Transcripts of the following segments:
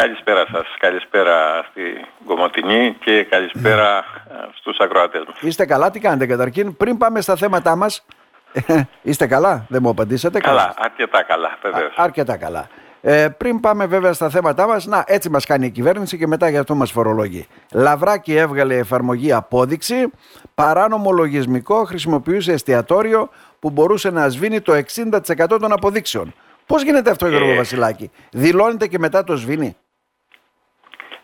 Καλησπέρα σας, καλησπέρα στη Κομωτινή και καλησπέρα ε, στους ακροατές μας. Είστε καλά, τι κάνετε καταρχήν; Πριν πάμε στα θέματά μας, είστε καλά, δεν μου απαντήσατε; Καλά, αρκετά καλά, βεβαίως. αρκετά καλά. Ε, πριν πάμε βέβαια στα θέματά μας, να έτσι μας κάνει η κυβέρνηση και μετά για αυτό μας φορολογεί. Λαβράκι έβγαλε εφαρμογή απόδειξη, παράνομο λογισμικό χρησιμοποιούσε εστιατόριο που μπορούσε να σβήνει το 60% των αποδείξεων. Πώς γίνεται αυτό Γιώργο ε... Βασιλάκη, δηλώνεται και μετά το σβήνει;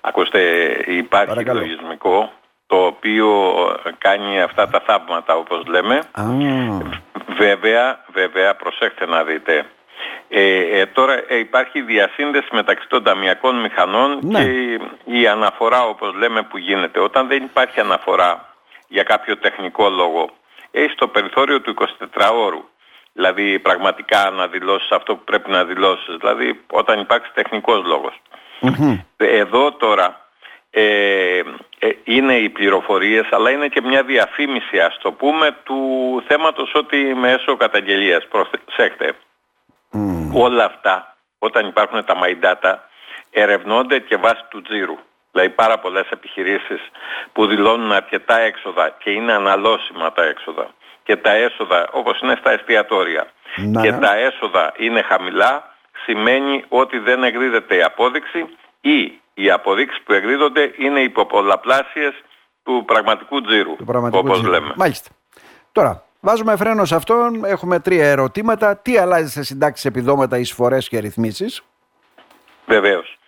Ακούστε, υπάρχει Παρακαλώ. λογισμικό το οποίο κάνει αυτά τα θαύματα όπως λέμε. Βέβαια, βέβαια, προσέξτε να δείτε. Ε, ε, τώρα ε, υπάρχει διασύνδεση μεταξύ των ταμιακών μηχανών ναι. και η αναφορά όπως λέμε που γίνεται. Όταν δεν υπάρχει αναφορά για κάποιο τεχνικό λόγο, έχει το περιθώριο του 24ωρου. Δηλαδή πραγματικά να δηλώσεις αυτό που πρέπει να δηλώσεις. Δηλαδή όταν υπάρχει τεχνικός Εδώ τώρα ε, ε, είναι οι πληροφορίες αλλά είναι και μια διαφήμιση ας το πούμε του θέματος ότι μέσω καταγγελίας. Προσέχτε όλα αυτά όταν υπάρχουν τα my data ερευνώνται και βάσει του τζίρου. Δηλαδή πάρα πολλές επιχειρήσεις που δηλώνουν αρκετά έξοδα και είναι αναλώσιμα τα έξοδα. Και τα έσοδα όπως είναι στα εστιατόρια. Και τα έσοδα είναι χαμηλά σημαίνει ότι δεν εκδίδεται η απόδειξη ή οι αποδείξεις που εκδίδονται είναι υποπολαπλάσιες του πραγματικού τζίρου, όπως λέμε. Μάλιστα. Τώρα, βάζουμε φρένο σε αυτόν, έχουμε τρία ερωτήματα. Τι αλλάζει σε συντάξεις επιδόματα, εισφορές και ρυθμίσεις; Βεβαίως.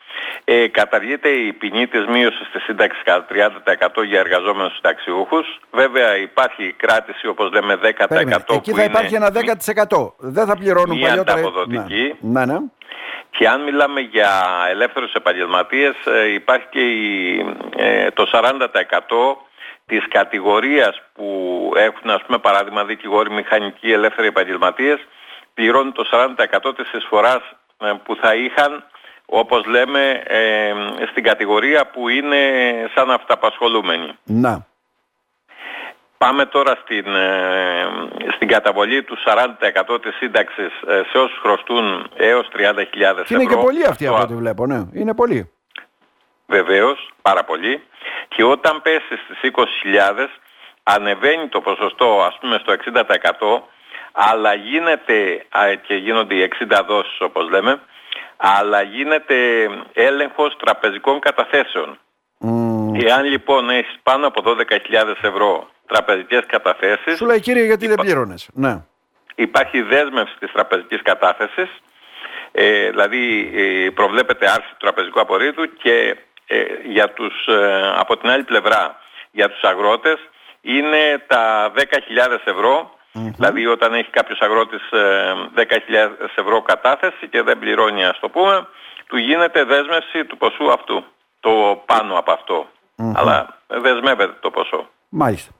Ε, καταργείται η ποινή της μείωσης της σύνταξης κατά 30% για εργαζόμενους συνταξιούχους. Βέβαια υπάρχει κράτηση όπως λέμε 10% Περίμενε. Εκεί που θα υπάρχει ένα 10%. Δεν θα πληρώνουν Μία παλιότερα. ανταποδοτική. Ναι, ναι. Και αν μιλάμε για ελεύθερους επαγγελματίες ε, υπάρχει και ε, το 40% της κατηγορίας που έχουν ας πούμε παράδειγμα δικηγόροι μηχανικοί ελεύθεροι επαγγελματίες πληρώνουν το 40% της εισφοράς ε, που θα είχαν όπως λέμε στην κατηγορία που είναι σαν αυταπασχολούμενοι. Να. Πάμε τώρα στην, ε, στην καταβολή του 40% της σύνταξης ε, σε όσους χρωστούν έως 30.000 ευρώ. Είναι και πολύ αυτή από ό,τι βλέπω, ναι. Είναι πολύ. Βεβαίως, πάρα πολύ. Και όταν πέσει στις 20.000 ανεβαίνει το ποσοστό ας πούμε στο 60% αλλά γίνεται και γίνονται οι 60 δόσεις όπως λέμε αλλά γίνεται έλεγχος τραπεζικών καταθέσεων. Mm. Εάν λοιπόν έχεις πάνω από 12.000 ευρώ τραπεζικές καταθέσεις... Σου λέει κύριε γιατί δεν πλήρωνες; Ναι. Υπάρχει δέσμευση της τραπεζικής κατάθεσης, ε, δηλαδή ε, προβλέπεται άρση του τραπεζικού απορρίτου και ε, για τους, ε, από την άλλη πλευρά για τους αγρότες είναι τα 10.000 ευρώ Δηλαδή όταν έχει κάποιος αγρότης 10.000 ευρώ κατάθεση και δεν πληρώνει ας το πούμε, του γίνεται δέσμευση του ποσού αυτού, το πάνω από αυτό. Αλλά δεσμεύεται το ποσό. Μάλιστα.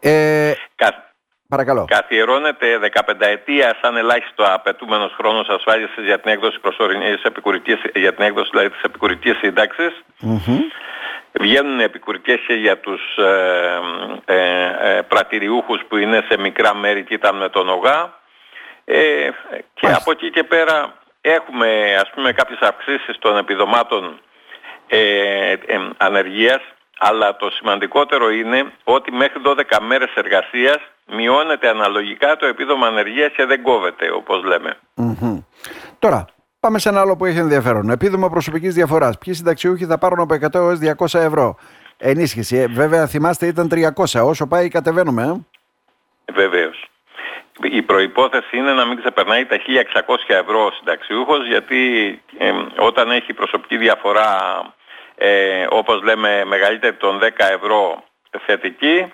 Ε, Παρακαλώ. Καθιερώνεται 15 ετία σαν ελάχιστο απαιτούμενος χρόνος ασφάλισης για την έκδοση προσωρινής επικουρικής, για την έκδοση δηλαδή της επικουρικής Βγαίνουν επικουρικές και για τους ε, ε, ε, πρατηριούχους που είναι σε μικρά μέρη και ήταν με τον ΟΓΑ. Ε, και από εκεί και πέρα έχουμε ας πούμε κάποιες αυξήσεις των επιδομάτων ε, ανεργίας αλλά το σημαντικότερο είναι ότι μέχρι 12 μέρες εργασίας μειώνεται αναλογικά το επίδομα ανεργίας και δεν κόβεται όπως Τώρα, πάμε σε ένα άλλο που έχει ενδιαφέρον. Επίδομα προσωπικής διαφοράς. Ποιοι συνταξιούχοι θα πάρουν από 100 έως 200 ευρώ; Ενίσχυση. Ε, βέβαια θυμάστε ήταν 300. Όσο πάει κατεβαίνουμε. Ε; Βεβαίως. Η προϋπόθεση είναι να μην ξεπερνάει τα 1600 ευρώ ο συνταξιούχος γιατί ε, όταν έχει προσωπική διαφορά ε, όπως λέμε μεγαλύτερη των 10 ευρώ θετική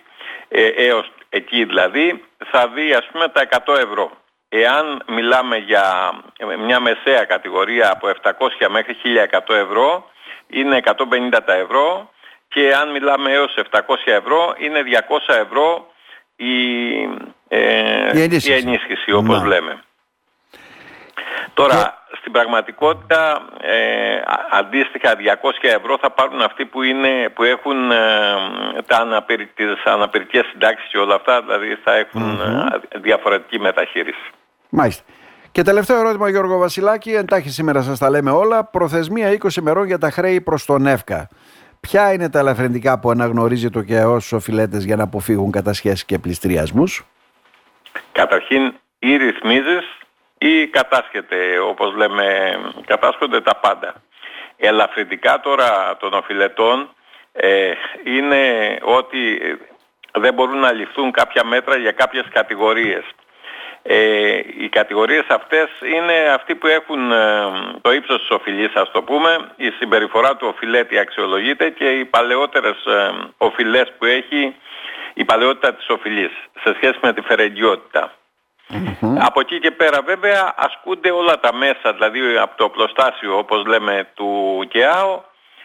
ε, έως εκεί δηλαδή θα δει ας πούμε τα 100 ευρώ. Εάν μιλάμε για μια μεσαία κατηγορία από 700 μέχρι 1100 ευρώ είναι 150 τα ευρώ και αν μιλάμε έως 700 ευρώ είναι 200 ευρώ η, ε, η ενίσχυση, όπως λέμε. Τώρα, στην πραγματικότητα ε, αντίστοιχα 200 ευρώ θα πάρουν αυτοί που, είναι, που έχουν ε, τα αναπηρι, τις αναπηρικές συντάξεις και όλα αυτά, δηλαδή θα εχουν ε, διαφορετική μεταχείριση. Μάλιστα. Και τελευταίο ερώτημα Γιώργο Βασιλάκη, εντάχει σήμερα σας τα λέμε όλα, προθεσμία 20 ημερών για τα χρέη προς τον ΕΦΚΑ. Ποια είναι τα ελαφρυντικά που αναγνωρίζει το και ως οφειλέτες για να αποφύγουν κατασχέσεις και πληστριασμούς. Καταρχήν ή ρυθμίζεις ή κατάσχεται όπως λέμε, κατάσχονται τα πάντα. Ελαφρυντικά τώρα των οφειλετών ε, είναι ότι δεν μπορούν να ληφθούν κάποια μέτρα για κάποιες κατηγορίες. Ε, οι κατηγορίες αυτές είναι αυτοί που έχουν ε, το ύψος της οφειλής ας το πούμε, η συμπεριφορά του οφειλέτη αξιολογείται και οι παλαιότερες ε, οφειλές που έχει η παλαιότητα της οφειλής σε σχέση με τη φερεγγιότητα. Από εκεί και πέρα βέβαια ασκούνται όλα τα μέσα, δηλαδή από το πλωστάσιο όπως λέμε του ΚΕΑΟ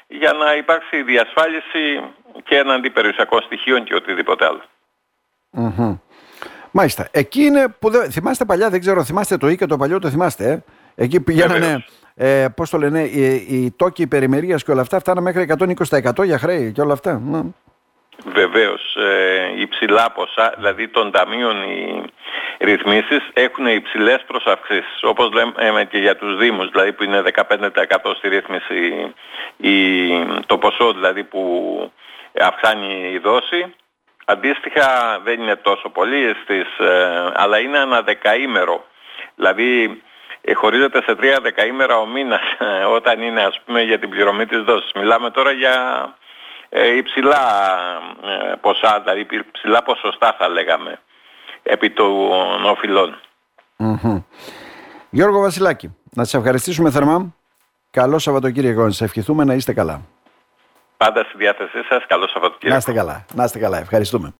για να υπάρξει διασφάλιση και έναντι περιουσιακών στοιχείων και οτιδήποτε Μάλιστα. Εκεί είναι που δεν... θυμάστε παλιά, δεν ξέρω, θυμάστε το ή και το παλιό το θυμάστε. Ε; Εκεί πηγαίνανε, ε, πώς το λένε, οι, οι τόκοι περιμερίας και όλα αυτά φτάνανε μέχρι 120% για χρέη και όλα αυτά. Βεβαίως, ε, υψηλά ποσά, δηλαδή των ταμείων οι ρυθμίσεις έχουν υψηλές προσαυξήσεις, όπως λέμε και για τους Δήμους, δηλαδή που είναι 15% στη ρύθμιση η, το ποσό δηλαδή που αυξάνει η δόση. Αντίστοιχα δεν είναι τόσο πολύ, στις, ε, αλλά είναι ένα δεκαήμερο. Δηλαδή ε, χωρίζεται σε τρία δεκαήμερα ο μήνας όταν είναι ας πούμε για την πληρωμή της δόσης. Μιλάμε τώρα για ε, υψηλά ε, ποσά, δηλαδή υψηλά ποσοστά θα λέγαμε επί των οφειλών. Γιώργο Βασιλάκη, να σας ευχαριστήσουμε θερμά. Καλό Σαββατοκύριακο. Να ευχηθούμε να είστε καλά. Πάντα στη διάθεσή σας. Καλό Σαββατοκύριακο. Να είστε καλά. Να είστε καλά. Ευχαριστούμε.